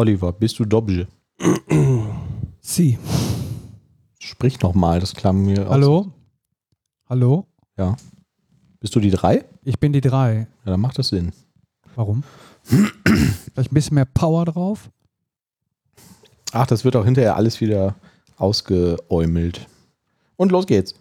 Oliver, bist du Dobje? Sie. Sprich nochmal, das klang mir aus. Hallo? Hallo? Ja. Bist du die drei? Ich bin die drei. Ja, dann macht das Sinn. Warum? Vielleicht ein bisschen mehr Power drauf? Ach, das wird auch hinterher alles wieder ausgeäumelt. Und los geht's.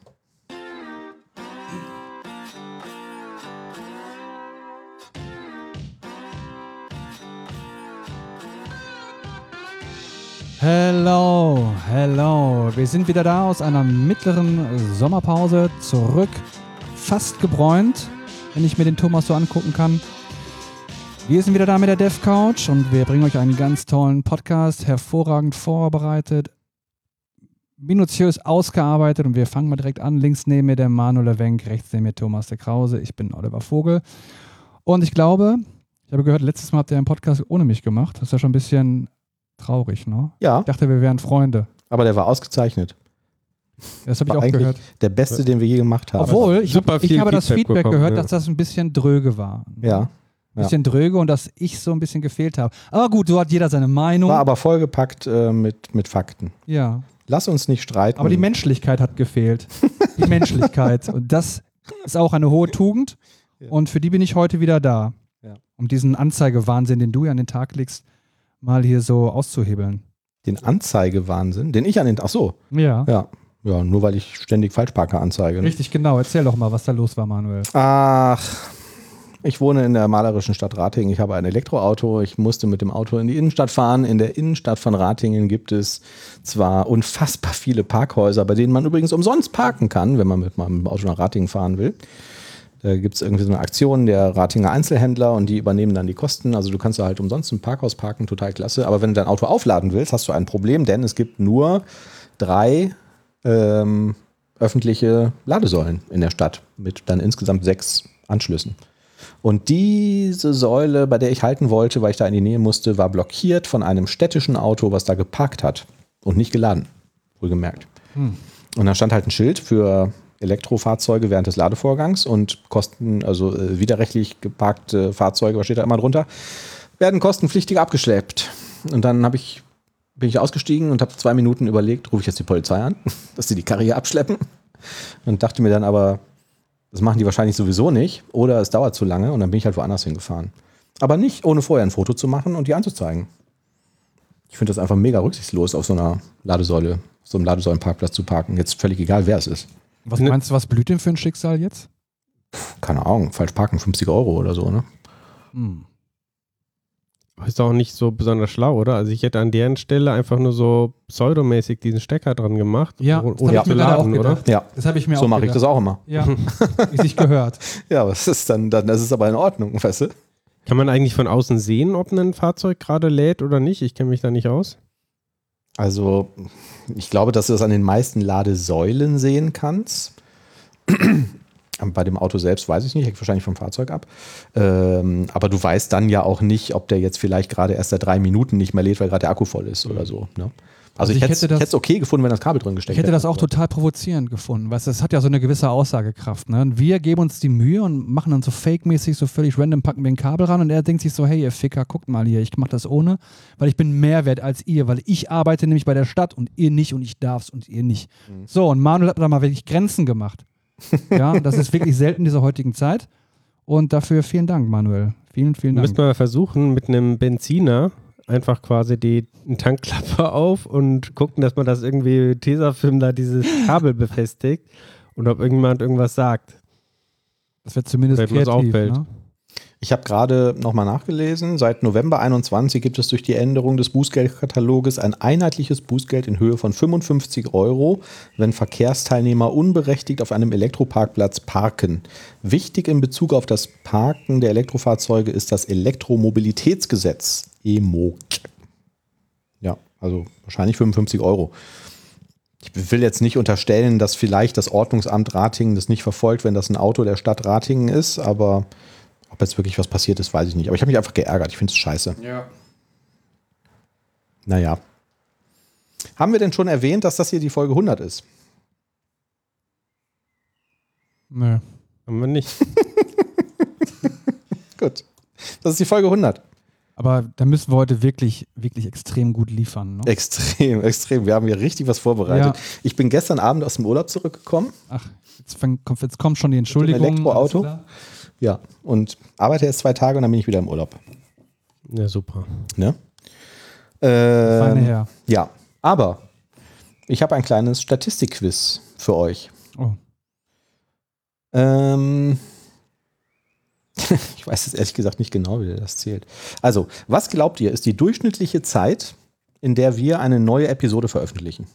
Hello, hello. Wir sind wieder da aus einer mittleren Sommerpause zurück. Fast gebräunt, wenn ich mir den Thomas so angucken kann. Wir sind wieder da mit der Dev Couch und wir bringen euch einen ganz tollen Podcast, hervorragend vorbereitet, minutiös ausgearbeitet und wir fangen mal direkt an. Links neben mir der Manuel Wenk, rechts neben mir Thomas de Krause. Ich bin Oliver Vogel. Und ich glaube, ich habe gehört, letztes Mal habt ihr einen Podcast ohne mich gemacht. Das ist ja schon ein bisschen traurig, ne? Ja, Ich dachte, wir wären Freunde. aber der war ausgezeichnet. Das habe ich auch gehört. Der beste, den wir je gemacht haben. Obwohl, ich, Super hab, ich habe das Feedback bekommen, gehört, ja. dass das ein bisschen dröge war. Ja. Ein bisschen dröge und dass ich so ein bisschen gefehlt habe. Aber gut, so hat jeder seine Meinung. War aber vollgepackt äh, mit, mit Fakten. ja. Lass uns nicht streiten. Aber die Menschlichkeit hat gefehlt. Die Menschlichkeit. Und das ist auch eine hohe Tugend. Und für die bin ich heute wieder da. Ja. Um diesen Anzeigewahnsinn, den du ja an den Tag legst, mal hier so auszuhebeln. Den Anzeigewahnsinn, den ich an den. Ach so. Ja. Ja. Ja, nur weil ich ständig Falschparker anzeige. ne? Richtig, genau. Erzähl doch mal, was da los war, Manuel. Ach, ich wohne in der malerischen Stadt Ratingen. Ich habe ein Elektroauto. Ich musste mit dem Auto in die Innenstadt fahren. In der Innenstadt von Ratingen gibt es zwar unfassbar viele Parkhäuser, bei denen man übrigens umsonst parken kann, wenn man mit meinem Auto nach Ratingen fahren will. Da gibt es irgendwie so eine Aktion der Ratinger Einzelhändler und die übernehmen dann die Kosten. Also du kannst da halt umsonst im Parkhaus parken, total klasse. Aber wenn du dein Auto aufladen willst, hast du ein Problem, denn es gibt nur drei ähm, öffentliche Ladesäulen in der Stadt mit dann insgesamt sechs Anschlüssen. Und diese Säule, bei der ich halten wollte, weil ich da in die Nähe musste, war blockiert von einem städtischen Auto, was da geparkt hat und nicht geladen. Wohlgemerkt. Und da stand halt ein Schild für Elektrofahrzeuge während des Ladevorgangs und Kosten, also äh, widerrechtlich geparkte Fahrzeuge, was steht da immer drunter, werden kostenpflichtig abgeschleppt. Und dann habe ich, bin ich ausgestiegen und habe zwei Minuten überlegt, rufe ich jetzt die Polizei an, dass sie die Karre hier abschleppen. Und dachte mir dann aber, das machen die wahrscheinlich sowieso nicht oder es dauert zu lange und dann bin ich halt woanders hingefahren. Aber nicht ohne vorher ein Foto zu machen und die anzuzeigen. Ich finde das einfach mega rücksichtslos, auf so einer Ladesäule, so einem Ladesäulenparkplatz zu parken. Jetzt völlig egal, wer es ist. Was Ne- meinst du, was blüht denn für ein Schicksal jetzt? Keine Ahnung, falsch parken, 50 Euro oder so, ne? Hm. Ist auch nicht so besonders schlau, oder? Also ich hätte an deren Stelle einfach nur so pseudomäßig diesen Stecker dran gemacht. Ja, das ohne hab ich zu mir leider auch laden, oder? gedacht. Ja, Das habe ich mir so mache ich das gedacht. auch immer. Ja, wie sich gehört. Ja, was ist dann, dann das ist aber in Ordnung, weißt du? Kann man eigentlich von außen sehen, ob ein Fahrzeug gerade lädt oder nicht? Ich kenne mich da nicht aus. Also, ich glaube, dass du das an den meisten Ladesäulen sehen kannst. Bei dem Auto selbst weiß ich nicht, hängt wahrscheinlich vom Fahrzeug ab. Ähm, aber du weißt dann ja auch nicht, ob der jetzt vielleicht gerade erst seit drei Minuten nicht mehr lädt, weil gerade der Akku voll ist oder so. Ne? Also, Also ich, ich hätte hätte das- es okay gefunden, wenn das Kabel drin gesteckt Ich hätte das auch total provozierend gefunden. Du, das hat ja so eine gewisse Aussagekraft. Ne? Und wir geben uns die Mühe und machen dann so fake-mäßig, so völlig random, packen wir ein Kabel ran und er denkt sich so, hey, ihr Ficker, guckt mal hier, ich mache das ohne, weil ich bin mehr wert als ihr, weil ich arbeite nämlich bei der Stadt und ihr nicht und ich darf's und ihr nicht. Mhm. So, und Manuel hat da mal wirklich Grenzen gemacht. ja, das ist wirklich selten in dieser heutigen Zeit. Und dafür vielen Dank, Manuel. Vielen, vielen Dank. Müssten wir mal versuchen, mit einem Benziner einfach quasi die Tankklappe auf und gucken, dass man das irgendwie Tesafilm da dieses Kabel befestigt und ob irgendjemand irgendwas sagt. Das wird zumindest kreativ. auffällt. Ne? Ich habe gerade nochmal nachgelesen. Seit November 21 gibt es durch die Änderung des Bußgeldkataloges ein einheitliches Bußgeld in Höhe von 55 Euro, wenn Verkehrsteilnehmer unberechtigt auf einem Elektroparkplatz parken. Wichtig in Bezug auf das Parken der Elektrofahrzeuge ist das Elektromobilitätsgesetz, EMOG. Ja, also wahrscheinlich 55 Euro. Ich will jetzt nicht unterstellen, dass vielleicht das Ordnungsamt Ratingen das nicht verfolgt, wenn das ein Auto der Stadt Ratingen ist, aber ob jetzt wirklich was passiert ist, weiß ich nicht. Aber ich habe mich einfach geärgert. Ich finde es scheiße. Ja. Naja. Haben wir denn schon erwähnt, dass das hier die Folge 100 ist? Nö. Haben wir nicht. Gut. Das ist die Folge 100. Aber da müssen wir heute wirklich, wirklich extrem gut liefern. Ne? Extrem, extrem. Wir haben hier richtig was vorbereitet. Ja. Ich bin gestern Abend aus dem Urlaub zurückgekommen. Ach, jetzt, fang, kommt, jetzt kommt schon die Entschuldigung. Elektroauto? Alles klar. Ja. Und arbeite jetzt zwei Tage und dann bin ich wieder im Urlaub. Ja, super. Ne? Feine Ähm, her. ja. Aber ich habe ein kleines Statistikquiz für euch. Oh. Ähm, ich weiß jetzt ehrlich gesagt nicht genau, wie das zählt. Also, was glaubt ihr, ist die durchschnittliche Zeit, in der wir eine neue Episode veröffentlichen?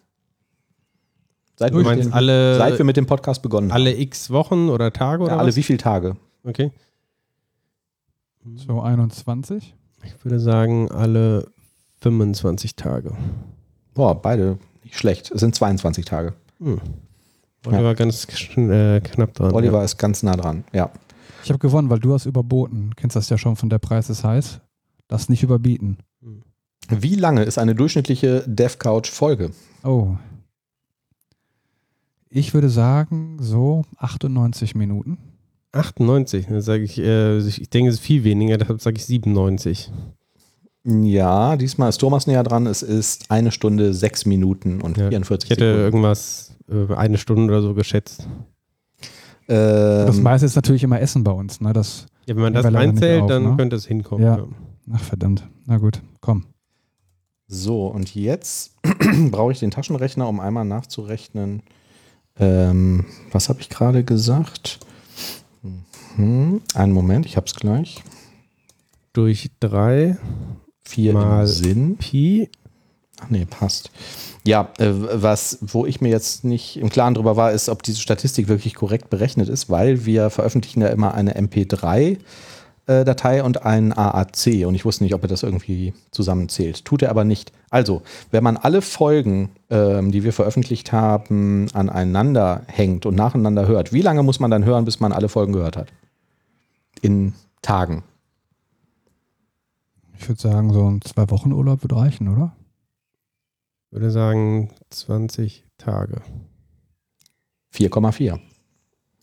Seit, Du wir, dem, alle, seit wir mit dem Podcast begonnen haben. alle x Wochen oder Tage oder Ja, alle was? wie viele Tage? Okay. So 21. Ich würde sagen, alle 25 Tage. Boah, beide nicht schlecht. Es sind 22 Tage. Hm. Oliver ganz schn- äh, knapp dran. Oliver ist ganz nah dran. Ja. Ich habe gewonnen, weil du hast überboten. Kennst das ja schon von der Preis ist heiß. Das nicht überbieten. Wie lange ist eine durchschnittliche DevCouch-Folge? Oh. Ich würde sagen, so 98 Minuten. Ja. 98, dann sage ich, äh, ich denke, es ist viel weniger, deshalb sage ich 97. Ja, diesmal ist Thomas näher dran. Es ist eine Stunde, sechs Minuten und Ja, 44 Ich hätte Sekunden. irgendwas äh, eine Stunde oder so geschätzt. Das Ähm, meiste ist natürlich immer Essen bei uns. Ne? Das, Ja, wenn man das reinzählt, auf, dann ne? könnte es hinkommen. Ja. Ja. ach verdammt. Na gut, komm. so, und jetzt brauche ich den Taschenrechner, um einmal nachzurechnen. Ähm, was habe ich gerade gesagt? Mhm. Einen Moment, ich habe es gleich. Durch 3 Vier Mal- im Sinn. Pi. Ach nee, passt. Ja, äh, was, wo ich mir jetzt nicht im Klaren drüber war, ist, ob diese Statistik wirklich korrekt berechnet ist, weil wir veröffentlichen ja immer eine MP3-Datei und einen AAC und ich wusste nicht, ob er das irgendwie zusammenzählt. Tut er aber nicht. Also, wenn man alle Folgen, ähm, die wir veröffentlicht haben, aneinander hängt und nacheinander hört, wie lange muss man dann hören, bis man alle Folgen gehört hat? In Tagen. Ich würde sagen, so ein zwei Wochen Urlaub würde reichen, oder? Ich würde sagen 20 Tage. 4,4.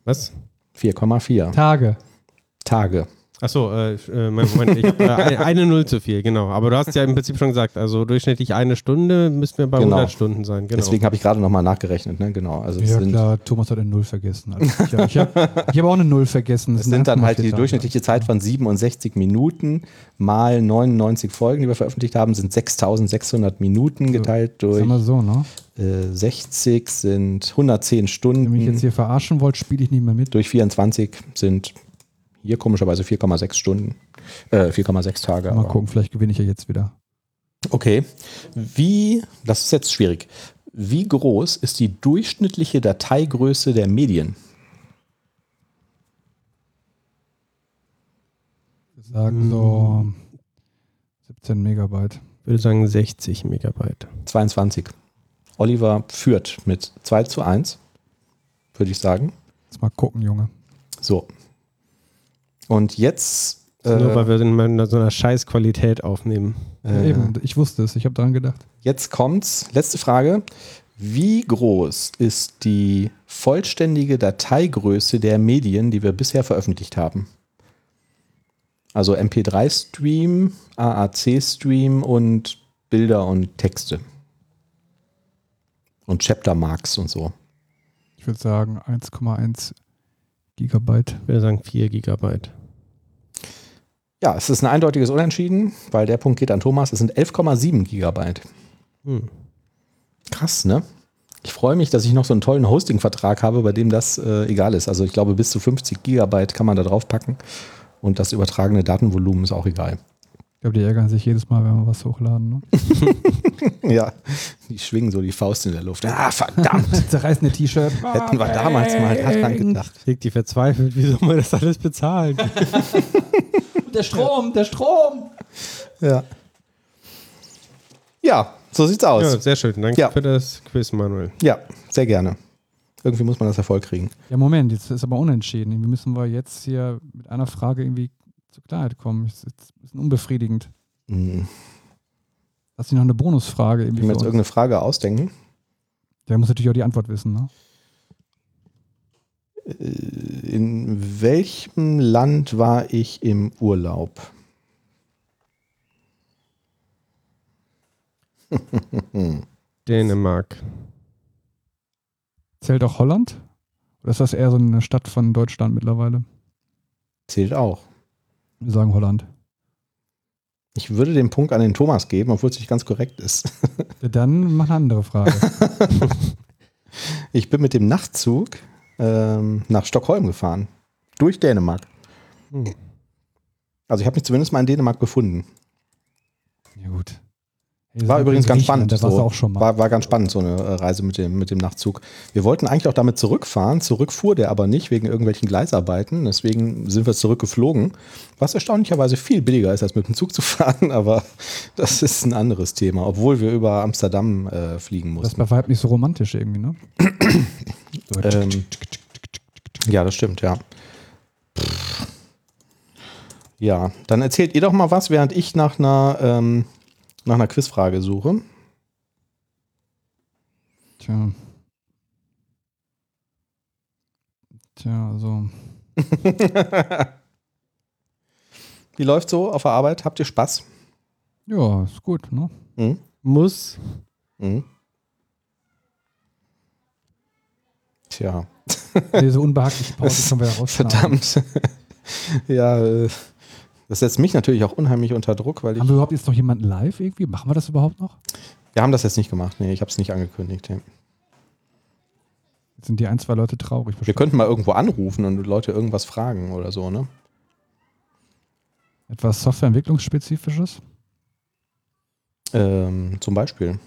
Was? 4,4 Tage. Tage. Achso, äh, äh, Moment, ich äh, eine- Null zu viel, genau. Aber du hast ja im Prinzip schon gesagt, also durchschnittlich eine Stunde müssten wir bei Genau. 100 Stunden sein. Genau. Deswegen habe ich gerade nochmal nachgerechnet, ne? Genau. Also Ja sind, klar, Thomas hat eine Null vergessen. Also ich ich habe hab auch eine Null vergessen. Das es sind dann halt die 1,4 Tage. durchschnittliche Zeit von 67 Minuten mal 99 Folgen, die wir veröffentlicht haben, sind 6600 Minuten geteilt durch Sagen wir so, ne? äh, 60 sind 110 Wenn ihr mich Stunden jetzt hier verarschen wollt, spiele ich nicht mehr mit. durch 24 sind hier komischerweise 4,6 Stunden, äh, 4,6 Tage. Mal aber- gucken, vielleicht gewinne ich ja jetzt wieder. Okay. Wie, das ist jetzt schwierig. Wie groß ist die durchschnittliche Dateigröße der Medien? Wir sagen so 17 Megabyte. Ich würde sagen 60 Megabyte. 22. Oliver führt mit 2 zu 1, würde ich sagen. Jetzt mal gucken, Junge. So. Und jetzt. Nur weil Äh, wir in so einer Scheißqualität aufnehmen. Ja, äh, eben, ich wusste es, ich habe daran gedacht. jetzt kommt's. Letzte Frage. Wie groß ist die vollständige Dateigröße der Medien, die wir bisher veröffentlicht haben? Also MP3-Stream, AAC-Stream und Bilder und Texte. Und Chapter-Marks und so. Ich würde sagen 1,1 Gigabyte. Ich würde sagen 4 Gigabyte. Ja, es ist ein eindeutiges Unentschieden, weil der Punkt geht an Thomas. Es sind 11,7 Gigabyte. Hm. Krass, ne? Ich freue mich, dass ich noch so einen tollen Hosting-Vertrag habe, bei dem das äh, egal ist. Also ich glaube, bis zu 50 Gigabyte kann man da drauf packen. Und das übertragene Datenvolumen ist auch egal. Ich glaube, die ärgern sich jedes Mal, wenn wir was hochladen. Ne? Ja, die schwingen so die Faust in der Luft. Ah, verdammt! Zerreißende T-Shirt. Hätten wir damals mal daran gedacht. Kriegt die verzweifelt, wie soll man das alles bezahlen? Der Strom, der Strom. Ja. Ja, so sieht's aus. ja, sehr schön. Danke Ja. für das Quiz, Manuel. Ja, sehr gerne. Irgendwie muss man das Erfolg kriegen. Ja, Moment, jetzt ist aber unentschieden. Irgendwie müssen wir jetzt hier mit einer Frage irgendwie zur Klarheit kommen. Das ist ein bisschen unbefriedigend. Hm. Hast du noch eine Bonusfrage Ich irgendwie? will mir jetzt irgendeine Frage ausdenken. Der muss natürlich auch die Antwort wissen, ne? In welchem Land war ich im Urlaub? Dänemark. Zählt auch Holland? Oder ist das eher so eine Stadt von Deutschland mittlerweile? Zählt auch. Wir sagen Holland. Ich würde den Punkt an den Thomas geben, obwohl es nicht ganz korrekt ist. Dann mach eine andere Frage. Ich bin mit dem Nachtzug ähm, nach Stockholm gefahren. Durch Dänemark. Hm. Also ich habe mich zumindest mal in Dänemark befunden. ja, gut. War das übrigens ist ganz spannend. So. auch schon mal. War, war ganz spannend, so eine äh, Reise mit dem, mit dem Nachtzug. Wir wollten eigentlich auch damit zurückfahren. Zurück fuhr der aber nicht, wegen irgendwelchen Gleisarbeiten. Deswegen sind wir zurückgeflogen. Was erstaunlicherweise viel billiger ist, als mit dem Zug zu fahren. Aber das ist ein anderes Thema. Obwohl wir über Amsterdam äh, fliegen das mussten. war halt nicht so romantisch irgendwie, ne? So, Ähm, ja, das stimmt, ja. Ja, dann erzählt ihr doch mal was, während ich nach einer, ähm, nach einer Quizfrage suche. Tja. Tja, also. Wie läuft so auf der Arbeit? Habt ihr Spaß? Ja, ist gut, ne? Mhm. Muss. Mhm. Tja, Diese unbehagliche Pause können wir ja rausschneiden. verdammt. ja, äh, das setzt mich natürlich auch unheimlich unter Druck, weil ich. Haben wir überhaupt jetzt noch jemanden live irgendwie? Machen wir das überhaupt noch? Wir haben das jetzt nicht gemacht. Nee, ich habe es nicht angekündigt. Ja. Jetzt sind die ein, zwei Leute traurig. Wir könnten mal irgendwo anrufen und Leute irgendwas fragen oder so, ne? Etwas Softwareentwicklungsspezifisches? Ähm, zum Beispiel.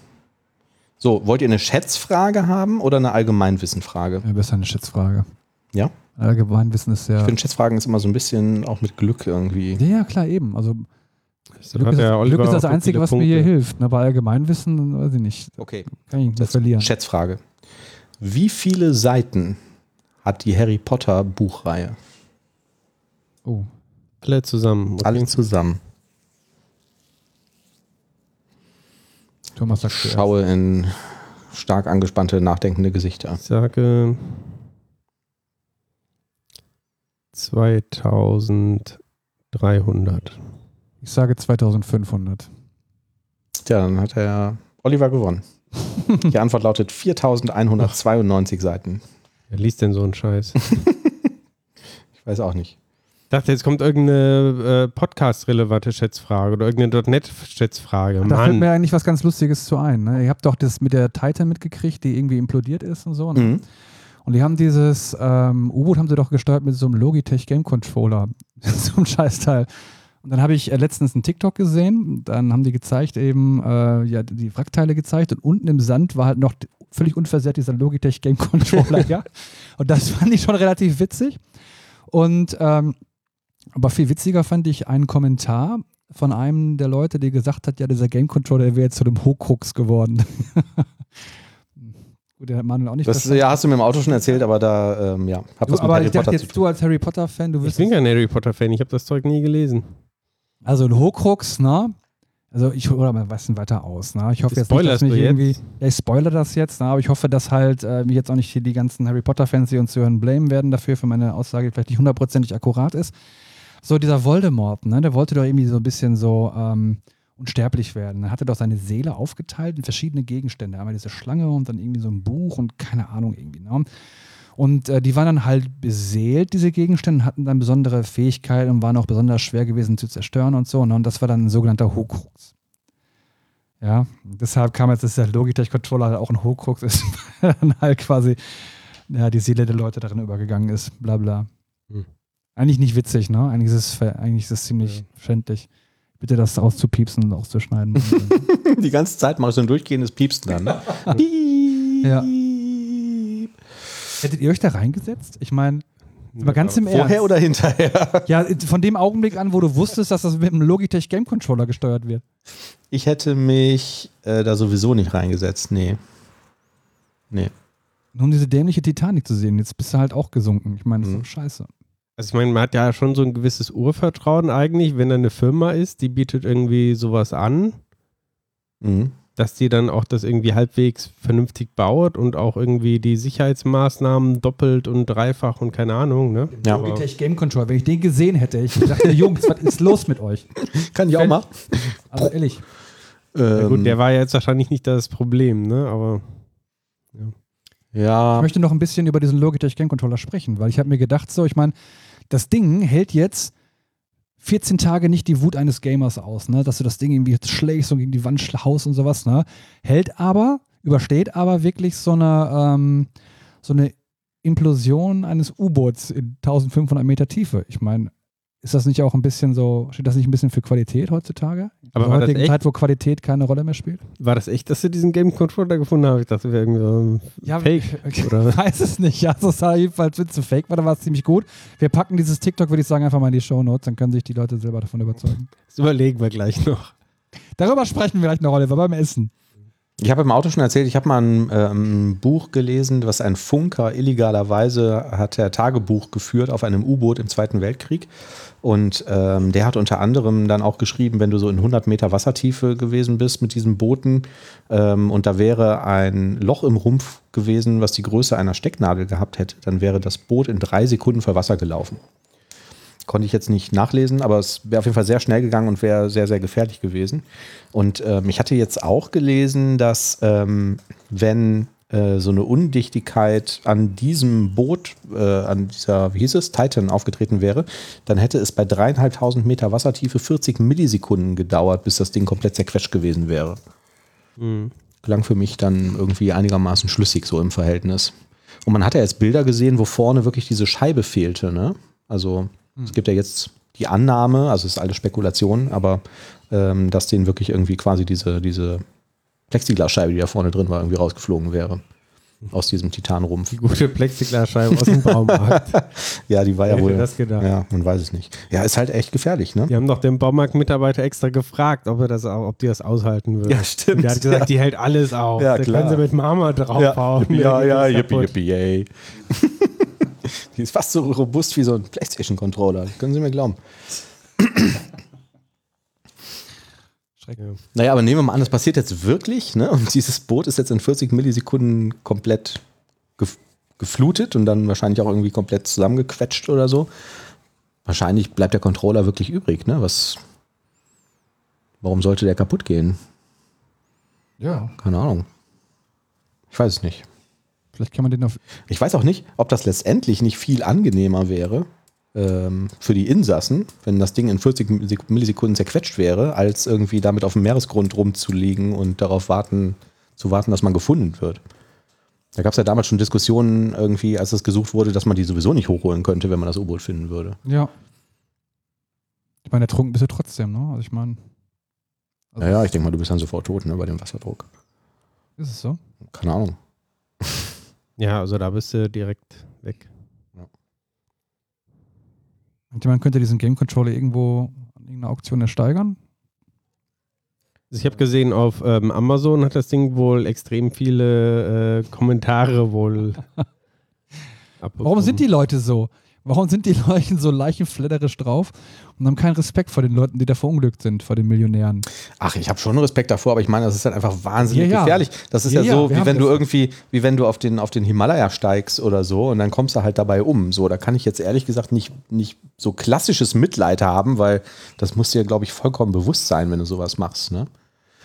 So, wollt ihr eine Schätzfrage haben oder eine Allgemeinwissenfrage? Ja, besser eine Schätzfrage. Ja? Allgemeinwissen ist Ich ja. finde, Schätzfragen ist immer so ein bisschen auch mit Glück irgendwie. Ja, ja, klar, eben. Also Das Glück ist, Glück ist das Einzige, was mir hier Punkte. hilft. Ne? Bei Allgemeinwissen, weiß ich nicht. Okay, Kann ich nicht verlieren. Schätzfrage. Wie viele Seiten hat die Harry Potter Buchreihe? Oh. Alle zusammen. Okay. Alle zusammen. Thomas sagt. Schaue in stark angespannte, nachdenkende Gesichter. Ich sage 2300. Ich sage 2500. Tja, dann hat der Oliver gewonnen. Die Antwort lautet 4192 Seiten. Wer liest denn so einen Scheiß? Ich Ich weiß auch nicht. dachte, jetzt kommt irgendeine äh, Podcast-relevante Schätzfrage oder irgendeine .NET-Schätzfrage. Da fällt mir eigentlich was ganz Lustiges zu ein. Ne? Ihr habt doch das mit der Titan mitgekriegt, die irgendwie implodiert ist und so. Ne? Mhm. Und die haben dieses ähm, U-Boot haben sie doch gesteuert mit so einem Logitech Game Controller. so ein Scheißteil. Und dann habe ich äh, letztens einen TikTok gesehen. Dann haben die gezeigt, eben äh, ja, die Wrackteile gezeigt. Und unten im Sand war halt noch völlig unversehrt dieser Logitech Game Controller. ja. Und das fand ich schon relativ witzig. Und ähm, aber viel witziger fand ich einen Kommentar von einem der Leute, der gesagt hat, ja, dieser Game Controller wäre jetzt zu einem Hokrux geworden. Gut, der hat Manuel auch nicht Das verstanden. ja, hast du mir im Auto schon erzählt, aber da, ähm, ja, hab Du, was mit aber Harry ich dachte Potter zu jetzt, tun. du als Harry Potter-Fan, du Ich wirst. bin kein Harry Potter-Fan, ich habe das Zeug nie gelesen. Also ein Hokrux, ne? Also ich oder mal was denn weiter aus, ne? Ich hoffe jetzt nicht, dass mich irgendwie. Ja, ich spoilere das jetzt, ne? aber ich hoffe, dass halt äh, mich jetzt auch nicht hier die ganzen Harry Potter-Fans, die uns hören, blamen werden dafür, für meine Aussage, die vielleicht nicht hundertprozentig akkurat ist. So, dieser Voldemort, ne? Der wollte doch irgendwie so ein bisschen so ähm, unsterblich werden. Er hatte doch seine Seele aufgeteilt in verschiedene Gegenstände. Einmal diese Schlange und dann irgendwie so ein Buch und keine Ahnung irgendwie, ne? Und äh, die waren dann halt beseelt, diese Gegenstände, hatten dann besondere Fähigkeiten und waren auch besonders schwer gewesen zu zerstören und so. Ne? Und das war dann ein sogenannter Hokrux. Ja, deshalb kam jetzt, dass der Logitech-Controller halt auch ein Hokrux ist, weil dann halt quasi ja, die Seele der Leute darin übergegangen ist, bla bla. Hm. Eigentlich nicht witzig, ne? Eigentlich ist es, eigentlich ist es ziemlich Ja. schändlich. Bitte das auszupiepsen und auszuschneiden. Die ganze Zeit mache ich so ein durchgehendes Piepsen dann. Ne? Ja. Hättet ihr euch da reingesetzt? Ich meine, mal ganz im Ernst. Vorher oder hinterher? Ja, von dem Augenblick an, wo du wusstest, dass das mit einem Logitech Game Controller gesteuert wird. Ich hätte mich äh, da sowieso nicht reingesetzt. Nee. Nee. Nur um diese dämliche Titanic zu sehen. Jetzt bist du halt auch gesunken. Ich meine, das ist Mhm. doch scheiße. Also ich meine, man hat ja schon so ein gewisses Urvertrauen eigentlich, wenn da eine Firma ist, die bietet irgendwie sowas an, Mhm. dass die dann auch das irgendwie halbwegs vernünftig baut und auch irgendwie die Sicherheitsmaßnahmen doppelt und dreifach und keine Ahnung, ne? Ja. Logitech Game Controller, wenn ich den gesehen hätte, ich dachte, Jungs, was ist los mit euch? Kann ich auch mal. Also ehrlich. Ja, Ähm, gut, der war ja jetzt wahrscheinlich nicht das Problem, ne? Aber ja, Ich möchte noch ein bisschen über diesen Logitech Game Controller sprechen, weil ich habe mir gedacht, so, ich meine, das Ding hält jetzt 14 Tage nicht die Wut eines Gamers aus, ne? dass du das Ding irgendwie schlägst und gegen die Wand haust und sowas, ne? Hält aber, übersteht aber wirklich so eine, ähm, so eine Implosion eines U-Boots in 1500 Meter Tiefe. Ich meine, ist das nicht auch ein bisschen so, steht das nicht ein bisschen für Qualität heutzutage? Aber In war der das heutigen echt? Zeit, wo Qualität keine Rolle mehr spielt? war das echt, dass du diesen Game Controller gefunden hast? Ich dachte, wäre irgendwie so Ja, Fake. ich Oder? weiß es nicht. Ja, so sah jedenfalls Witze fake, war, da war es ziemlich gut. Wir packen dieses TikTok, würde ich sagen, einfach mal in die Show Notes, dann können sich die Leute selber davon überzeugen. Das überlegen wir gleich noch. Darüber sprechen wir gleich noch, Oliver, beim Essen. Ich habe im Auto schon erzählt, ich habe mal ein ähm, Buch gelesen, was ein Funker illegalerweise hat er Tagebuch geführt auf einem U-Boot im Zweiten Weltkrieg. Und ähm, der hat unter anderem dann auch geschrieben, wenn du so in 100 Meter Wassertiefe gewesen bist mit diesen Booten ähm, und da wäre ein Loch im Rumpf gewesen, was die Größe einer Stecknadel gehabt hätte, dann wäre das Boot in drei Sekunden voll Wasser gelaufen. Konnte ich jetzt nicht nachlesen, aber es wäre auf jeden Fall sehr schnell gegangen und wäre sehr, sehr gefährlich gewesen. Und ähm, ich hatte jetzt auch gelesen, dass ähm, wenn äh, so eine Undichtigkeit an diesem Boot, äh, an dieser, wie hieß es, Titan aufgetreten wäre, dann hätte es bei dreieinhalbtausend Meter Wassertiefe 40 Millisekunden gedauert, bis das Ding komplett zerquetscht gewesen wäre. Klang für mich dann irgendwie einigermaßen schlüssig so im Verhältnis. Und man hat ja jetzt Bilder gesehen, wo vorne wirklich diese Scheibe fehlte, ne? Also es gibt ja jetzt die Annahme, also es ist alles Spekulation, aber ähm, dass denen wirklich irgendwie quasi diese, diese Plexiglasscheibe, die da vorne drin war, irgendwie rausgeflogen wäre. Aus diesem Titanrumpf. Die gute Plexiglasscheibe aus dem Baumarkt. Ja, die war ja wohl. das gedacht? Ja, man weiß es nicht. Ja, ist halt echt gefährlich, ne? Die haben doch den Baumarktmitarbeiter extra gefragt, ob, er das, ob die das aushalten würden. Ja, stimmt, Und der hat gesagt, ja. die hält alles auf. Ja, da klar. können sie mit Marmor draufhauen. ja, ja, geht yippie, yippie, yay. Die ist fast so robust wie so ein Playstation-Controller. Können Sie mir glauben. Schrecklich. Naja, aber nehmen wir mal an, das passiert jetzt wirklich, ne? Und dieses Boot ist jetzt in 40 Millisekunden komplett gef geflutet und dann wahrscheinlich auch irgendwie komplett zusammengequetscht oder so. Wahrscheinlich bleibt der Controller wirklich übrig, ne? Was. Warum sollte der kaputt gehen? Ja. Keine Ahnung. Ich weiß es nicht. Vielleicht kann man den auf. Ich weiß auch nicht, ob das letztendlich nicht viel angenehmer wäre ähm, für die Insassen, wenn das Ding in 40 Millisek- Millisekunden zerquetscht wäre, als irgendwie damit auf dem Meeresgrund rumzuliegen und darauf warten, zu warten, dass man gefunden wird. Da gab es ja damals schon Diskussionen irgendwie, als es gesucht wurde, dass man die sowieso nicht hochholen könnte, wenn man das U-Boot finden würde. Ja. Ich meine, ertrunken bist du trotzdem, ne? Also ich meine. Also Naja, ich denke mal, du bist dann sofort tot, ne, bei dem Wasserdruck. Ist es so? Keine Ahnung. Ja, also da bist du direkt weg. Und man könnte diesen Game Controller irgendwo an irgendeiner Auktion ersteigern. Also ich habe gesehen, auf ähm, Amazon hat das Ding wohl extrem viele äh, Kommentare wohl. Warum sind die Leute so? Warum sind die Leute so leichenfledderisch drauf und haben keinen Respekt vor den Leuten, die da verunglückt sind, vor den Millionären? Ach, ich habe schon Respekt davor, aber ich meine, das ist halt einfach wahnsinnig Ja, ja. gefährlich. Das ist Ja, ja, so, wie wenn du irgendwie, wie wenn du auf den, auf den Himalaya steigst oder so und dann kommst du halt dabei um. So, da kann ich jetzt ehrlich gesagt nicht, nicht so klassisches Mitleid haben, weil das muss dir, glaube ich, vollkommen bewusst sein, wenn du sowas machst. Ne?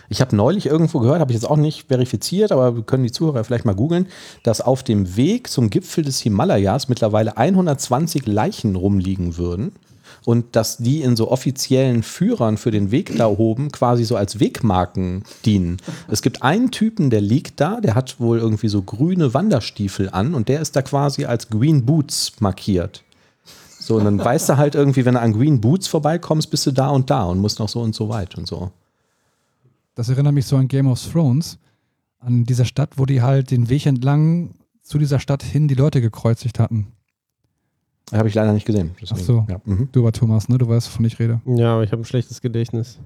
Ich habe neulich irgendwo gehört, habe ich jetzt auch nicht verifiziert, aber können die Zuhörer vielleicht mal googeln, dass auf dem Weg zum Gipfel des Himalayas mittlerweile 120 Leichen rumliegen würden und dass die in so offiziellen Führern für den Weg da oben quasi so als Wegmarken dienen. Es gibt einen Typen, der liegt da, der hat wohl irgendwie so grüne Wanderstiefel an und der ist da quasi als Green Boots markiert. So, und dann weißt du halt irgendwie, wenn du an Green Boots vorbeikommst, bist du da und da und musst noch so und so weit und so. Das erinnert mich so an Game of Thrones, an dieser Stadt, wo die halt den Weg entlang zu dieser Stadt hin die Leute gekreuzigt hatten. Habe ich leider nicht gesehen. Deswegen, Ach so. Ja, mhm. Du aber Thomas, ne? Du weißt, wovon ich rede. Ja, aber ich habe ein schlechtes Gedächtnis.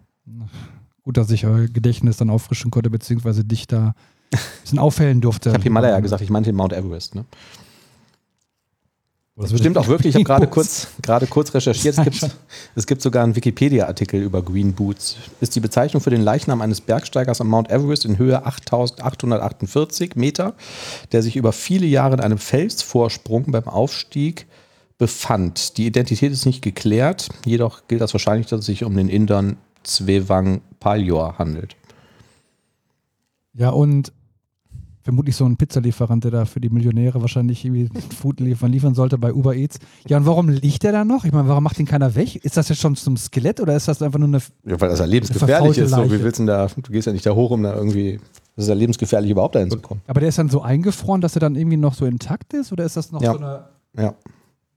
Gut, dass ich euer Gedächtnis dann auffrischen konnte, beziehungsweise dich da ein bisschen aufhellen durfte. Ich habe Himalaya gesagt, ich meinte den Mount Everest. Ne? Das Das stimmt auch wirklich. Ich habe gerade kurz, gerade kurz recherchiert. Es gibt, es gibt sogar einen Wikipedia-Artikel über Green Boots. Ist die Bezeichnung für den Leichnam eines Bergsteigers am Mount Everest in Höhe 8848 Meter, der sich über viele Jahre in einem Felsvorsprung beim Aufstieg befand. Die Identität ist nicht geklärt, jedoch gilt das wahrscheinlich, dass es sich um den Indern Zwevang Paljor handelt. Ja, und vermutlich so ein Pizzalieferant, der da für die Millionäre wahrscheinlich irgendwie Food liefern, liefern sollte bei Uber Eats. Ja, und warum liegt der da noch? Ich meine, warum macht den keiner weg? Ist das jetzt schon zum Skelett oder ist das einfach nur eine. Ja, weil das ja lebensgefährlich ist. So, wie willst du da, du gehst ja nicht da hoch, um da irgendwie, das ist ja lebensgefährlich, überhaupt dahin zu kommen. Aber der ist dann so eingefroren, dass er dann irgendwie noch so intakt ist? Oder ist das noch Ja. so eine. Ja.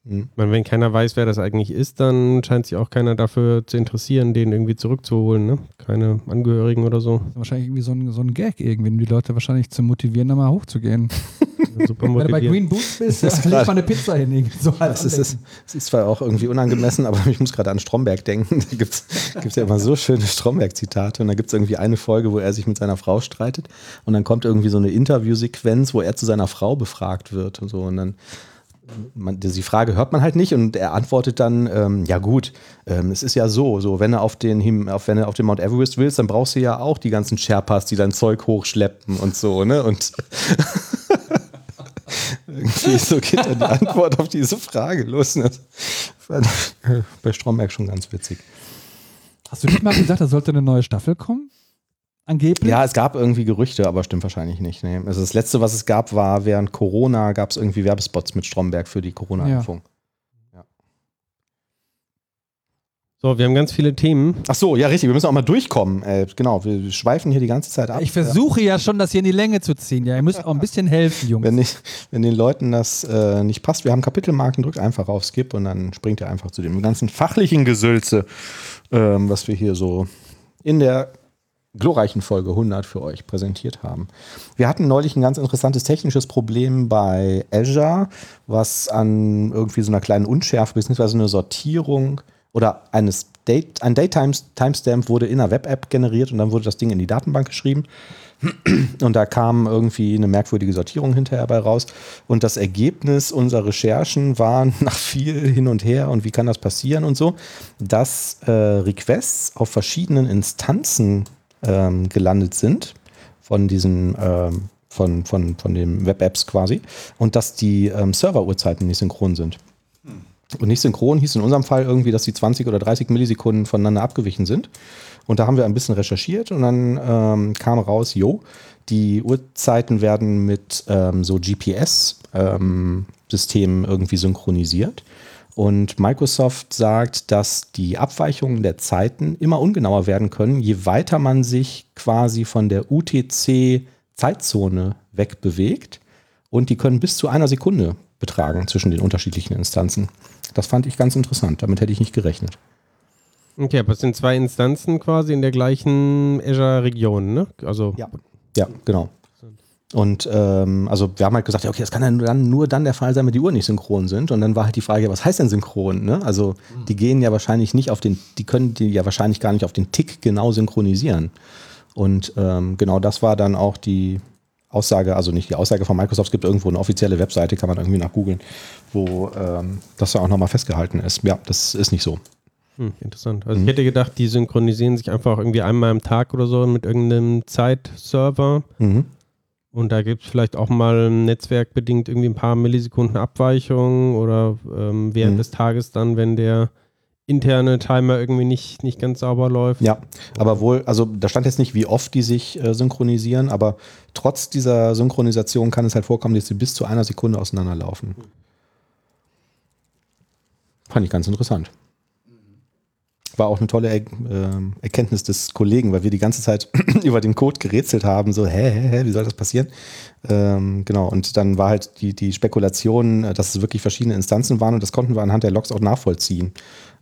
Hm. Meine, wenn keiner weiß, wer das eigentlich ist, dann scheint sich auch keiner dafür zu interessieren, den irgendwie zurückzuholen. Ne? Keine Angehörigen oder so. Wahrscheinlich irgendwie so ein, so ein Gag irgendwie, um die Leute wahrscheinlich zu motivieren, da mal hochzugehen. Super Wenn du bei. Green Boots bist, Das ist leg gerade- mal eine Pizza hin. So halt Es ist, es, es ist zwar auch irgendwie unangemessen, aber ich muss gerade an Stromberg denken. Da gibt es ja immer so schöne Stromberg-Zitate. Und da gibt es irgendwie eine Folge, wo er sich mit seiner Frau streitet. Und dann kommt irgendwie so eine Interviewsequenz, wo er zu seiner Frau befragt wird. Und so. Und dann man, die Frage hört man halt nicht und er antwortet dann, ähm, ja gut, ähm, es ist ja so, so wenn du auf den, auf, wenn du auf den Mount Everest willst, dann brauchst du ja auch die ganzen Sherpas, die dein Zeug hochschleppen und so, ne? Und irgendwie so geht dann die Antwort auf diese Frage los. Ne? Bei Stromberg schon ganz witzig. Hast du nicht mal gesagt, da sollte eine neue Staffel kommen? Angeblich? Ja, es gab irgendwie Gerüchte, aber stimmt wahrscheinlich nicht. Nee. Also das letzte, was es gab, war während Corona gab es irgendwie Werbespots mit Stromberg für die Corona-Impfung. So, wir haben ganz viele Themen. Ach so, ja richtig, wir müssen auch mal durchkommen. Äh, genau, wir schweifen hier die ganze Zeit ab. Ich versuche ja schon, das hier in die Länge zu ziehen. Ja, ihr müsst auch ein bisschen helfen, Jungs. Wenn, nicht, wenn den Leuten das äh, nicht passt, wir haben Kapitelmarken, drückt einfach auf Skip und dann springt ihr einfach zu dem ganzen fachlichen Gesülze, ähm, was wir hier so in der glorreichen Folge 100 für euch präsentiert haben. Wir hatten neulich ein ganz interessantes technisches Problem bei Azure, was an irgendwie so einer kleinen Unschärfe bzw. eine Sortierung oder eines Date, ein Date-Timestamp wurde in einer Web-App generiert und dann wurde das Ding in die Datenbank geschrieben. Und da kam irgendwie eine merkwürdige Sortierung hinterher bei raus. Und das Ergebnis unserer Recherchen war nach viel hin und her und wie kann das passieren und so, dass äh, Requests auf verschiedenen Instanzen ähm, gelandet sind von diesen ähm, von, von, von den Web-Apps quasi und dass die ähm, Server-Uhrzeiten nicht synchron sind. Und nicht synchron hieß in unserem Fall irgendwie, dass die 20 oder 30 Millisekunden voneinander abgewichen sind. Und da haben wir ein bisschen recherchiert und dann ähm, kam raus, jo, die Uhrzeiten werden mit ähm, so GPS-Systemen irgendwie synchronisiert. Und Microsoft sagt, dass die Abweichungen der Zeiten immer ungenauer werden können, je weiter man sich quasi von der UTC-Zeitzone wegbewegt. Und die können bis zu einer Sekunde betragen zwischen den unterschiedlichen Instanzen. Das fand ich ganz interessant. Damit hätte ich nicht gerechnet. Okay, aber es sind zwei Instanzen quasi in der gleichen Azure-Region, ne? Also Ja. Ja, genau. Und ähm, also wir haben halt gesagt, ja, okay, das kann ja nur dann, nur dann der Fall sein, wenn die Uhren nicht synchron sind. Und dann war halt die Frage, ja, was heißt denn synchron? Ne? Also die gehen ja wahrscheinlich nicht auf den, die können die ja wahrscheinlich gar nicht auf den Tick genau synchronisieren. Und ähm, genau das war dann auch die Aussage, also nicht die Aussage von Microsoft, es gibt irgendwo eine offizielle Webseite, kann man irgendwie nachgoogeln, wo ähm, das da auch nochmal festgehalten ist. Ja, das ist nicht so. Hm, interessant. Also ich hätte gedacht, die synchronisieren sich einfach irgendwie einmal am Tag oder so mit irgendeinem Zeitserver. Mhm. Und da gibt es vielleicht auch mal netzwerkbedingt irgendwie ein paar Millisekunden Abweichung oder ähm, während Mhm. des Tages dann, wenn der interne Timer irgendwie nicht, nicht ganz sauber läuft. Ja, aber wohl, also da stand jetzt nicht, wie oft die sich äh, synchronisieren, aber trotz dieser Synchronisation kann es halt vorkommen, dass sie bis zu einer Sekunde auseinanderlaufen. Fand ich ganz interessant. War auch eine tolle er ähm, Erkenntnis des Kollegen, weil wir die ganze Zeit über den Code gerätselt haben, so, hä, hä, hä, wie soll das passieren? Ähm, genau, und dann war halt die, die Spekulation, äh, dass es wirklich verschiedene Instanzen waren und das konnten wir anhand der Logs auch nachvollziehen.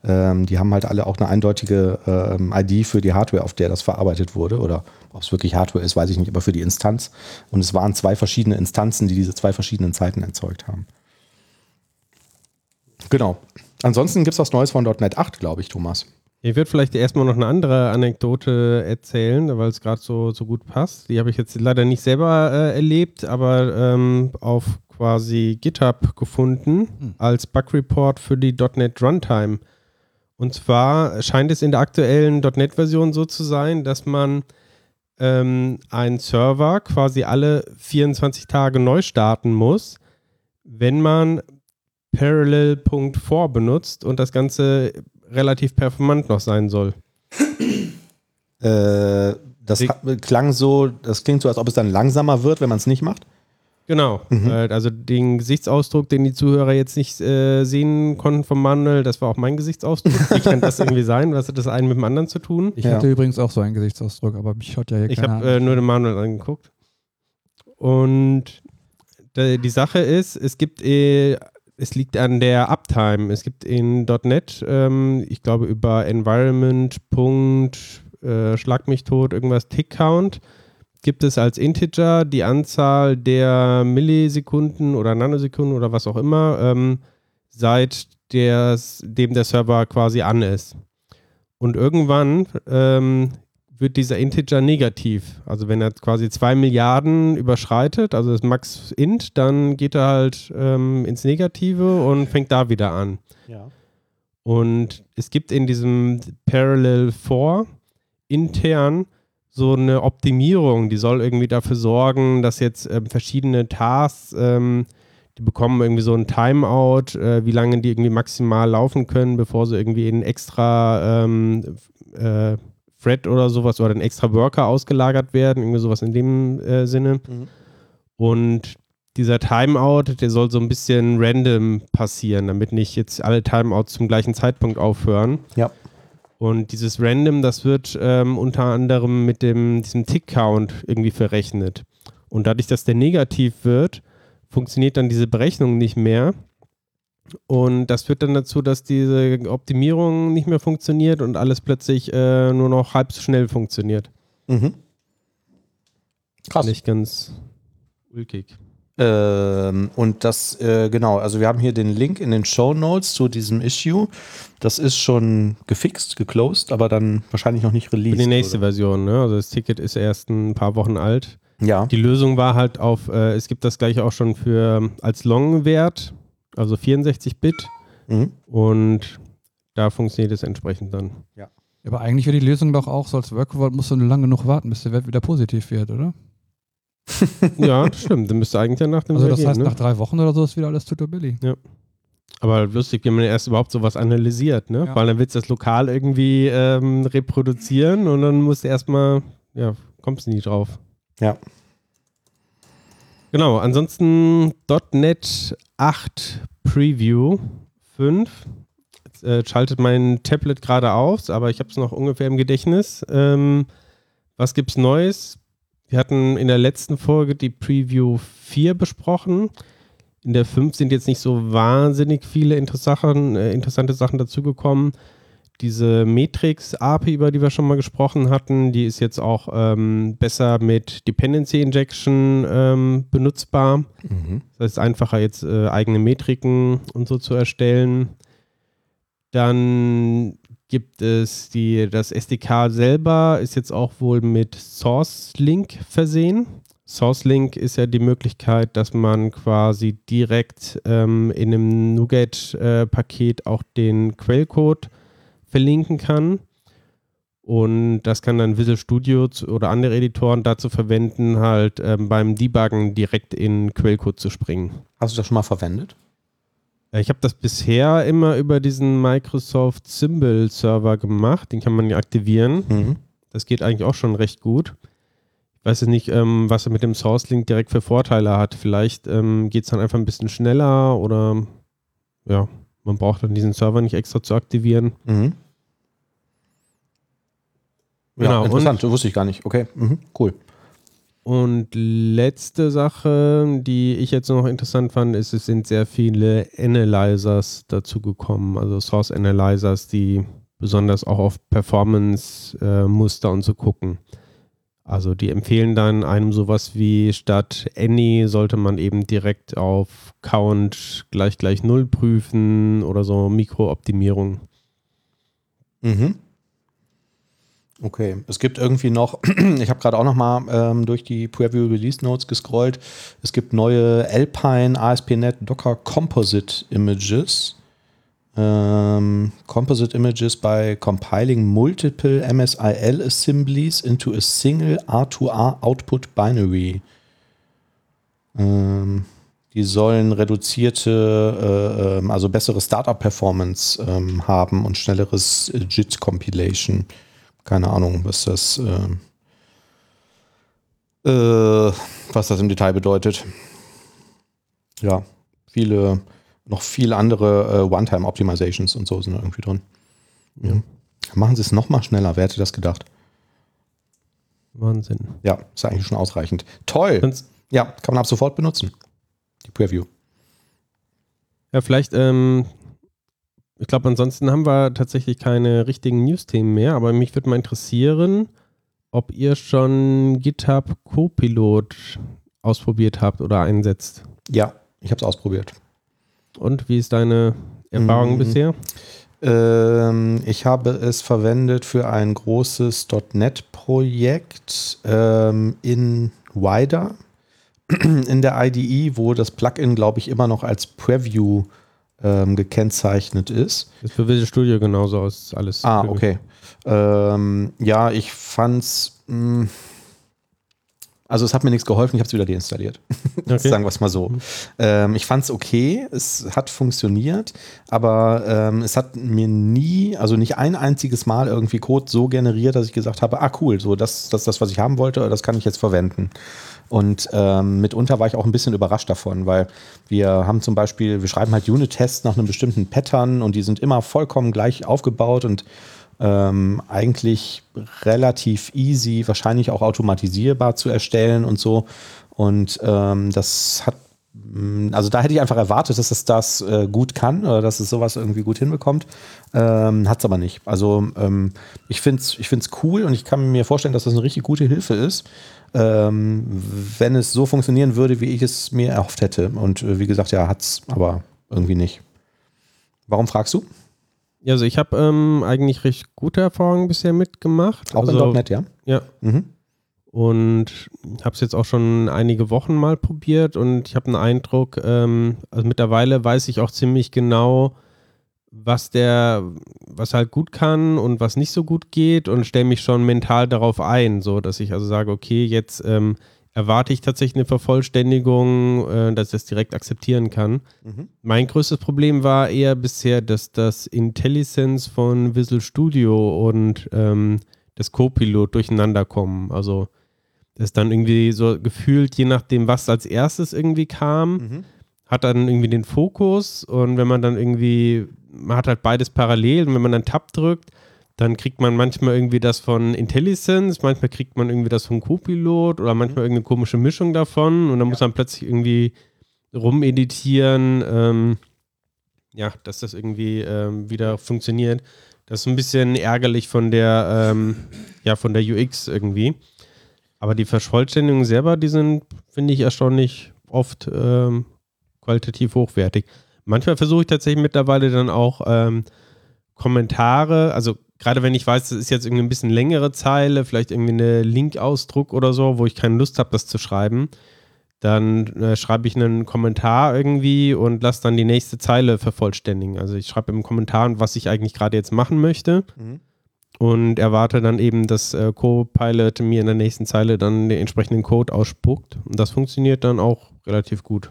Ähm, die haben halt alle auch eine eindeutige ähm, ID für die Hardware, auf der das verarbeitet wurde. Oder ob es wirklich Hardware ist, weiß ich nicht, aber für die Instanz. Und es waren zwei verschiedene Instanzen, die diese zwei verschiedenen Zeiten erzeugt haben. Genau. Ansonsten gibt es was Neues von .NET 8, glaube ich, Thomas. Ich würde vielleicht erstmal noch eine andere Anekdote erzählen, weil es gerade so, so gut passt. Die habe ich jetzt leider nicht selber äh, erlebt, aber ähm, auf quasi GitHub gefunden als Bug Report für die .NET Runtime. Und zwar scheint es in der aktuellen .NET-Version so zu sein, dass man ähm, einen Server quasi alle 24 Tage neu starten muss, wenn man Parallel.4 benutzt und das Ganze relativ performant noch sein soll. Äh, Das Die- hat, klang so, das klingt so, als ob es dann langsamer wird, wenn man es nicht macht. Genau. Äh, also den Gesichtsausdruck, den die Zuhörer jetzt nicht äh, sehen konnten vom Manuel, das war auch mein Gesichtsausdruck. Wie kann das irgendwie sein? Was hat das einen mit dem anderen zu tun? Ich Ja. hatte übrigens auch so einen Gesichtsausdruck, aber mich schaut ja hier Ich habe äh, nur den Manuel angeguckt. Und d- die Sache ist, es gibt, äh, es liegt an der Uptime. Es gibt in .NET, ähm, ich glaube über Environment, äh, Schlag mich tot, irgendwas Tick Count, gibt es als Integer die Anzahl der Millisekunden oder Nanosekunden oder was auch immer, ähm, seit des, dem der Server quasi an ist. Und irgendwann ähm, wird dieser Integer negativ. Also wenn er quasi zwei Milliarden überschreitet, also das Max Int, dann geht er halt ähm, ins Negative und fängt da wieder an. Ja. Und es gibt in diesem Parallel 4 intern so eine Optimierung, die soll irgendwie dafür sorgen, dass jetzt ähm, verschiedene Tasks, ähm, die bekommen irgendwie so ein Timeout, äh, wie lange die irgendwie maximal laufen können, bevor sie irgendwie in extra ähm, äh, Thread oder sowas oder ein extra Worker ausgelagert werden, irgendwie sowas in dem äh, Sinne. Mhm. Und dieser Timeout, der soll so ein bisschen random passieren, damit nicht jetzt alle Timeouts zum gleichen Zeitpunkt aufhören. Ja. Und dieses Random, das wird ähm, unter anderem mit dem, diesem Tick-Count irgendwie verrechnet. Und dadurch, dass der negativ wird, funktioniert dann diese Berechnung nicht mehr. Und das führt dann dazu, dass diese Optimierung nicht mehr funktioniert und alles plötzlich äh, nur noch halb so schnell funktioniert. Mhm. Krass. Nicht ganz ulkig. Ähm, und das, äh, genau, also wir haben hier den Link in den Show Notes zu diesem Issue. Das ist schon gefixt, geclosed, aber dann wahrscheinlich noch nicht Für released. die nächste oder? Version, ne? Also das Ticket ist erst ein paar Wochen alt. Ja. Die Lösung war halt auf, äh, es gibt das gleiche auch schon für ähm, als Long-Wert, also 64-Bit Mhm. und da funktioniert es entsprechend dann. Aber eigentlich wäre die Lösung doch auch, so als Workload musst du nur lange genug warten, bis der Wert wieder positiv wird, oder? ja, das stimmt. Dann müsste eigentlich ja nach dem Also das Jahr heißt, gehen, nach ne? drei Wochen oder so ist wieder alles Tutorial. Aber lustig, wenn man erst überhaupt sowas analysiert, ne? Ja. Weil dann willst du das lokal irgendwie ähm, reproduzieren und dann musst du erstmal, ja, kommst du nie drauf. Ja. Genau, ansonsten .NET 8 Preview 5. Jetzt, äh, schaltet mein Tablet gerade auf, aber ich habe es noch ungefähr im Gedächtnis. Ähm, was gibt's Neues? Wir hatten in der letzten Folge die Preview 4 besprochen. In der 5 sind jetzt nicht so wahnsinnig viele äh, interessante Sachen dazugekommen. Diese Matrix-API, über die wir schon mal gesprochen hatten, die ist jetzt auch ähm, besser mit Dependency Injection ähm, benutzbar. Mhm. Das heißt, einfacher jetzt äh, eigene Metriken und so zu erstellen. Dann gibt es die, das SDK selber ist jetzt auch wohl mit Source Link versehen. Source Link ist ja die Möglichkeit, dass man quasi direkt ähm, in einem NuGet-Paket auch den Quellcode verlinken kann. Und das kann dann Visual Studio oder andere Editoren dazu verwenden, halt ähm, beim Debuggen direkt in Quellcode zu springen. Hast du das schon mal verwendet? Äh, Ich habe das bisher immer über diesen Microsoft Symbol Server gemacht. Den kann man ja aktivieren. Mhm. Das geht eigentlich auch schon recht gut. Ich weiß jetzt nicht, ähm, was er mit dem Source Link direkt für Vorteile hat. Vielleicht ähm, geht es dann einfach ein bisschen schneller oder ja, man braucht dann diesen Server nicht extra zu aktivieren. Mhm. Ja, Genau, interessant, wusste ich gar nicht. Okay, mhm. cool. Und letzte Sache, die ich jetzt noch interessant fand, ist, es sind sehr viele Analyzers dazu gekommen, also Source Analyzers, die besonders auch auf Performance-Muster und so gucken. Also die empfehlen dann einem sowas wie statt Any sollte man eben direkt auf Count gleich gleich Null prüfen oder so Mikrooptimierung. Mhm. Okay, es gibt irgendwie noch, ich habe gerade auch noch mal ähm, durch die Preview Release Notes gescrollt. Es gibt neue Alpine ASP.NET Docker Composite Images. Ähm, Composite Images by compiling multiple MSIL assemblies into a single R2R Output Binary. Ähm, die sollen reduzierte, äh, ähm, also bessere Startup-Performance ähm, haben und schnelleres äh, JIT-Compilation. Keine Ahnung, was das Äh, was das im Detail bedeutet. Ja, viele, noch viele andere äh, One-Time-Optimizations und so sind da irgendwie drin. Ja. Machen Sie es nochmal schneller, wer hätte das gedacht? Wahnsinn. Ja, ist eigentlich schon ausreichend. Toll. Sonst- Ja, kann man ab sofort benutzen. Die Preview. Ja, vielleicht, ähm, ich glaube, ansonsten haben wir tatsächlich keine richtigen News-Themen mehr, aber mich würde mal interessieren, ob ihr schon GitHub Copilot ausprobiert habt oder einsetzt. Ja, ich habe es ausprobiert. Und wie ist deine Erfahrung Mhm. bisher? Ähm, ich habe es verwendet für ein großes .NET-Projekt ähm, in Wider in der IDE, wo das Plugin, glaube ich, immer noch als Preview ähm, gekennzeichnet ist. Das für Visual Studio genauso aus, alles. Ah, okay. Ähm, ja, ich fand's. Mh, also es hat mir nichts geholfen, ich habe es wieder deinstalliert. Okay. Sagen wir es mal so. Ähm, ich fand es okay, es hat funktioniert, aber ähm, es hat mir nie, also nicht ein einziges Mal irgendwie Code so generiert, dass ich gesagt habe, ah cool, so das, das ist das, was ich haben wollte, das kann ich jetzt verwenden. Und ähm, mitunter war ich auch ein bisschen überrascht davon, weil wir haben zum Beispiel, wir schreiben halt Unit-Tests nach einem bestimmten Pattern und die sind immer vollkommen gleich aufgebaut und ähm, eigentlich relativ easy, wahrscheinlich auch automatisierbar zu erstellen und so. Und ähm, das hat, mh, also da hätte ich einfach erwartet, dass es das äh, gut kann oder dass es sowas irgendwie gut hinbekommt. Ähm, hat es aber nicht. Also ähm, ich finde es ich find's cool und ich kann mir vorstellen, dass das eine richtig gute Hilfe ist, ähm, wenn es so funktionieren würde, wie ich es mir erhofft hätte. Und äh, wie gesagt, ja, hat es aber irgendwie nicht. Warum fragst du? Ja, also ich habe ähm, eigentlich recht gute Erfahrungen bisher mitgemacht. Auch also, in .NET, ja? Ja. Mhm. Und habe es jetzt auch schon einige Wochen mal probiert und ich habe den Eindruck, ähm, also mittlerweile weiß ich auch ziemlich genau, was der, was halt gut kann und was nicht so gut geht und stelle mich schon mental darauf ein, so dass ich also sage, okay, jetzt ähm, erwarte ich tatsächlich eine Vervollständigung, äh, dass ich das direkt akzeptieren kann. Mhm. Mein größtes Problem war eher bisher, dass das IntelliSense von Visual Studio und ähm, das Copilot durcheinander kommen. Also das ist dann irgendwie so gefühlt, je nachdem, was als erstes irgendwie kam, Mhm. hat dann irgendwie den Fokus und wenn man dann irgendwie, man hat halt beides parallel und wenn man dann Tab drückt, dann kriegt man manchmal irgendwie das von IntelliSense, manchmal kriegt man irgendwie das von Copilot oder manchmal irgendeine komische Mischung davon und dann muss man plötzlich irgendwie rumeditieren, ähm, ja, dass das irgendwie ähm, wieder funktioniert. Das ist ein bisschen ärgerlich von der, ähm, ja, von der UX irgendwie. Aber die Vervollständigungen selber, die sind, finde ich, erstaunlich oft ähm, qualitativ hochwertig. Manchmal versuche ich tatsächlich mittlerweile dann auch ähm, Kommentare, also gerade wenn ich weiß, das ist jetzt irgendwie ein bisschen längere Zeile, vielleicht irgendwie eine Linkausdruck oder so, wo ich keine Lust habe, das zu schreiben, dann äh, schreibe ich einen Kommentar irgendwie und lasse dann die nächste Zeile vervollständigen. Also ich schreibe im Kommentar, was ich eigentlich gerade jetzt machen möchte Mhm. und erwarte dann eben, dass äh, Copilot mir in der nächsten Zeile dann den entsprechenden Code ausspuckt. Und das funktioniert dann auch relativ gut.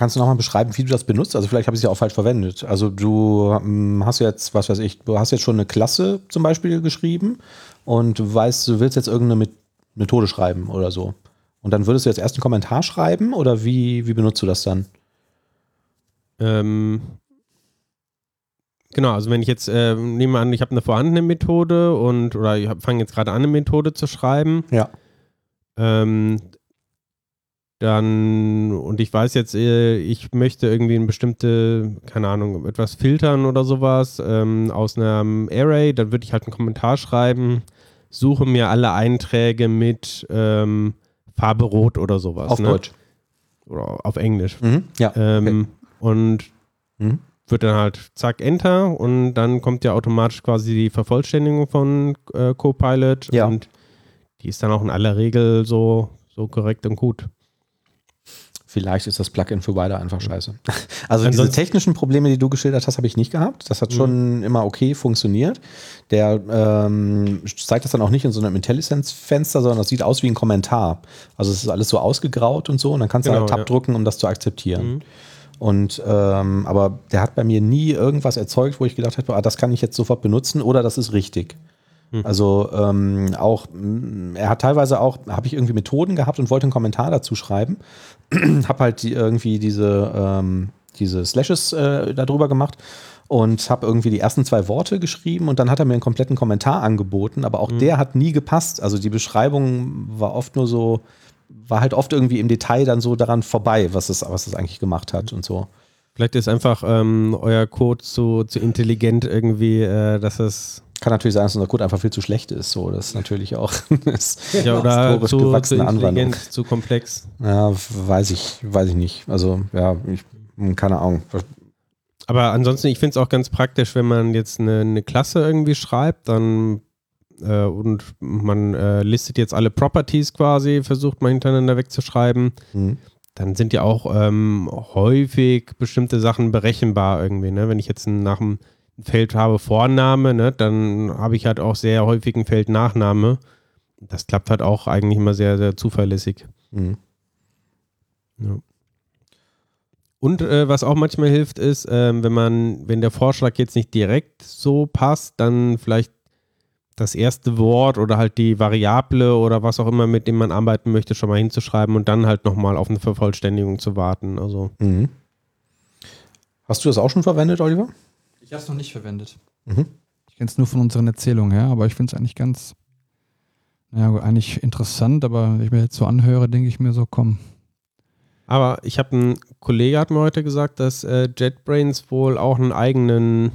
Kannst du nochmal beschreiben, wie du das benutzt? Also vielleicht habe ich es ja auch falsch verwendet. Also du ähm, hast jetzt, was weiß ich, du hast jetzt schon eine Klasse zum Beispiel geschrieben und du weißt, du willst jetzt irgendeine Met- Methode schreiben oder so. Und dann würdest du jetzt erst einen Kommentar schreiben oder wie, wie benutzt du das dann? Ähm, genau, also wenn ich jetzt äh, nehme an, ich habe eine vorhandene Methode und oder ich fange jetzt gerade an, eine Methode zu schreiben, Ja. ähm, dann und ich weiß jetzt, äh, ich möchte irgendwie eine bestimmte, keine Ahnung, etwas filtern oder sowas ähm, aus einem Array, dann würde ich halt einen Kommentar schreiben, suche mir alle Einträge mit ähm, Farbe Rot oder sowas. Auf ne? Deutsch. Oder auf Englisch. Mhm. Ja. Ähm, Und Mhm. wird dann halt zack, Enter und dann kommt ja automatisch quasi die Vervollständigung von äh, Copilot Ja. und die ist dann auch in aller Regel so, so korrekt und gut. Vielleicht ist das Plugin für beide einfach scheiße. Also diese Ansonsten- technischen Probleme, die du geschildert hast, habe ich nicht gehabt. Das hat schon immer okay funktioniert. Der ähm, zeigt das dann auch nicht in so einem IntelliSense-Fenster, sondern das sieht aus wie ein Kommentar. Also es ist alles so ausgegraut und so und dann kannst du Genau, halt Tab ja. drücken, um das zu akzeptieren. Mhm. Und ähm, aber der hat bei mir nie irgendwas erzeugt, wo ich gedacht habe, ah, das kann ich jetzt sofort benutzen oder das ist richtig. Mhm. Also ähm, auch, mm, er hat teilweise auch, habe ich irgendwie Methoden gehabt und wollte einen Kommentar dazu schreiben. habe halt die, irgendwie diese, ähm, diese Slashes äh, darüber gemacht und habe irgendwie die ersten zwei Worte geschrieben und dann hat er mir einen kompletten Kommentar angeboten, aber auch mhm. der hat nie gepasst. Also die Beschreibung war oft nur so, war halt oft irgendwie im Detail dann so daran vorbei, was es, was es eigentlich gemacht hat und so. Vielleicht ist einfach ähm, euer Code zu, zu intelligent irgendwie, äh, dass es kann natürlich sein, dass unser Code einfach viel zu schlecht ist. So, das ist natürlich auch ja, oder zu, gewachsene zu Anwendung. zu komplex. Ja, weiß ich, weiß ich nicht. Also ja, ich, keine Ahnung. Aber ansonsten, ich finde es auch ganz praktisch, wenn man jetzt eine, eine Klasse irgendwie schreibt, dann äh, und man äh, listet jetzt alle Properties quasi, versucht mal hintereinander wegzuschreiben. Mhm. Dann sind ja auch ähm, häufig bestimmte Sachen berechenbar irgendwie. Ne? Wenn ich jetzt nach dem Feld habe Vorname, ne, dann habe ich halt auch sehr häufig ein Feld Nachname. Das klappt halt auch eigentlich immer sehr, sehr zuverlässig. Mhm. Ja. Und äh, was auch manchmal hilft, ist, äh, wenn man, wenn der Vorschlag jetzt nicht direkt so passt, dann vielleicht das erste Wort oder halt die Variable oder was auch immer, mit dem man arbeiten möchte, schon mal hinzuschreiben und dann halt nochmal auf eine Vervollständigung zu warten. Also. Mhm. Hast du das auch schon verwendet, Oliver? Ich habe es noch nicht verwendet. Mhm. Ich kenne es nur von unseren Erzählungen her, aber ich finde es eigentlich ganz, naja, eigentlich interessant, aber wenn ich mir jetzt so anhöre, denke ich mir so, komm. Aber ich habe einen Kollege hat mir heute gesagt, dass äh, JetBrains wohl auch einen eigenen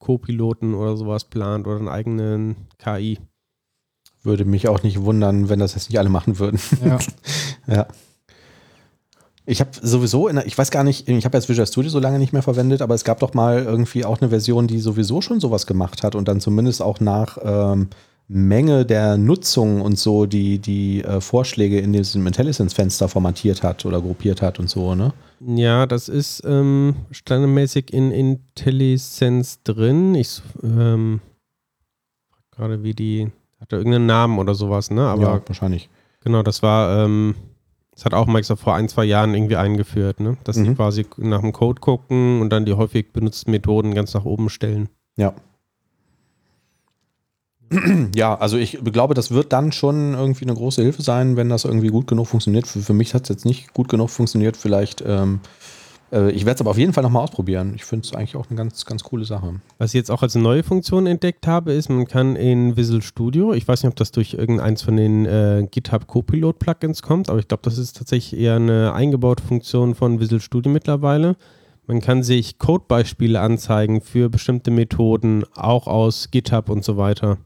Co-Piloten oder sowas plant oder einen eigenen KI. Würde mich auch nicht wundern, wenn das jetzt nicht alle machen würden. Ja. ja. Ich habe sowieso, der, ich weiß gar nicht, ich habe jetzt Visual Studio so lange nicht mehr verwendet, aber es gab doch mal irgendwie auch eine Version, die sowieso schon sowas gemacht hat und dann zumindest auch nach ähm, Menge der Nutzung und so die, die äh, Vorschläge in diesem IntelliSense-Fenster formatiert hat oder gruppiert hat und so, ne? Ja, das ist ähm, standardmäßig in IntelliSense drin. Ich ähm, gerade wie die, hat er irgendeinen Namen oder sowas, ne? Aber ja, wahrscheinlich. Genau, das war ähm, das hat auch Microsoft vor ein, zwei Jahren irgendwie eingeführt, ne? dass mhm. sie quasi nach dem Code gucken und dann die häufig benutzten Methoden ganz nach oben stellen. Ja. Ja, also ich glaube, das wird dann schon irgendwie eine große Hilfe sein, wenn das irgendwie gut genug funktioniert. Für, für mich hat es jetzt nicht gut genug funktioniert. Vielleicht ähm, äh, ich werde es aber auf jeden Fall nochmal ausprobieren. Ich finde es eigentlich auch eine ganz, ganz coole Sache. Was ich jetzt auch als neue Funktion entdeckt habe, ist, man kann in Visual Studio, ich weiß nicht, ob das durch irgendeins von den äh, GitHub Copilot Plugins kommt, aber ich glaube, das ist tatsächlich eher eine eingebaute Funktion von Visual Studio mittlerweile. Man kann sich Codebeispiele anzeigen für bestimmte Methoden, auch aus GitHub und so weiter.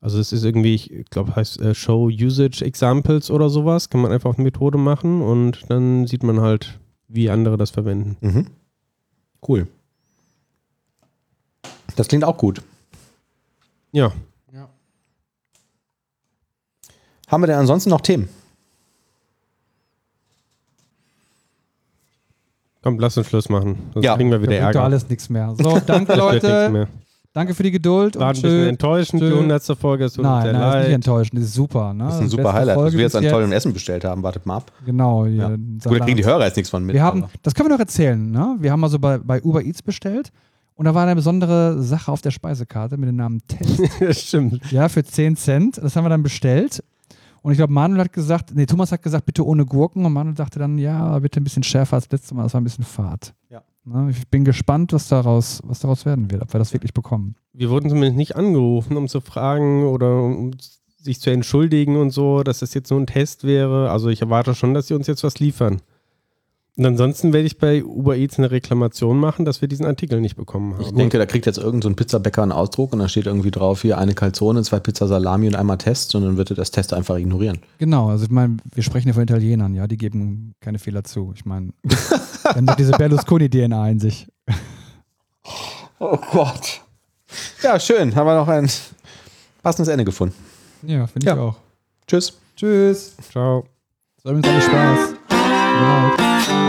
Also es ist irgendwie, ich glaube, heißt äh, Show Usage Examples oder sowas. Kann man einfach auf Methode machen und dann sieht man halt, wie andere das verwenden. Mhm. Cool. Das klingt auch gut. Ja. ja. Haben wir denn ansonsten noch Themen? Komm, lass uns Schluss machen. Sonst ja. kriegen wir wieder da Ärger. alles nichts mehr. So, danke Leute. Danke für die Geduld. War ein bisschen enttäuschend, die 100. Folge. Es tut nein, sehr nein, leid. ist nicht enttäuschend. Das ist super. Ne? Das ist ein super Highlight, Folge dass wir jetzt an tollem Essen bestellt haben. Wartet mal ab. Genau. Ja. Gut, da kriegen die Hörer jetzt nichts von mit. Wir haben, das können wir noch erzählen. Ne? Wir haben also bei, bei Uber Eats bestellt. Und da war eine besondere Sache auf der Speisekarte mit dem Namen Test. Stimmt. Ja, für 10 Cent. Das haben wir dann bestellt. Und ich glaube, Manuel hat gesagt, nee, Thomas hat gesagt, bitte ohne Gurken. Und Manuel dachte dann, ja, bitte ein bisschen schärfer als letztes Mal. Das war ein bisschen fad. Ja. Ne, ich bin gespannt, was daraus, was daraus werden wird, ob wir das wirklich bekommen. Wir wurden zumindest nicht angerufen, um zu fragen oder um sich zu entschuldigen und so, dass das jetzt nur ein Test wäre. Also ich erwarte schon, dass sie uns jetzt was liefern. Und ansonsten werde ich bei Uber Eats eine Reklamation machen, dass wir diesen Artikel nicht bekommen haben. Ich denke, da kriegt jetzt irgendein so Pizzabäcker einen Ausdruck und da steht irgendwie drauf, hier eine Calzone, zwei Pizza Salami und einmal Test und dann wird er das Test einfach ignorieren. Genau, also ich meine, wir sprechen ja von Italienern, ja, die geben keine Fehler zu. Ich meine, dann hat diese Berlusconi-DNA in sich. Oh Gott. Ja, schön. Haben wir noch ein passendes Ende gefunden. Ja, finde ich ja. auch. Tschüss. Tschüss. Ciao. Es war übrigens alles Spaß. Spaß.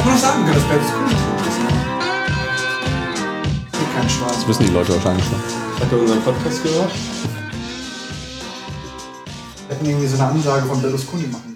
Hätte man noch sagen können, dass Berlusconi ist? Das ist kein Spaß. Das wissen die Leute wahrscheinlich schon. Habt ihr unseren Podcast gehört? Wir hätten irgendwie so eine Ansage von Berlusconi machen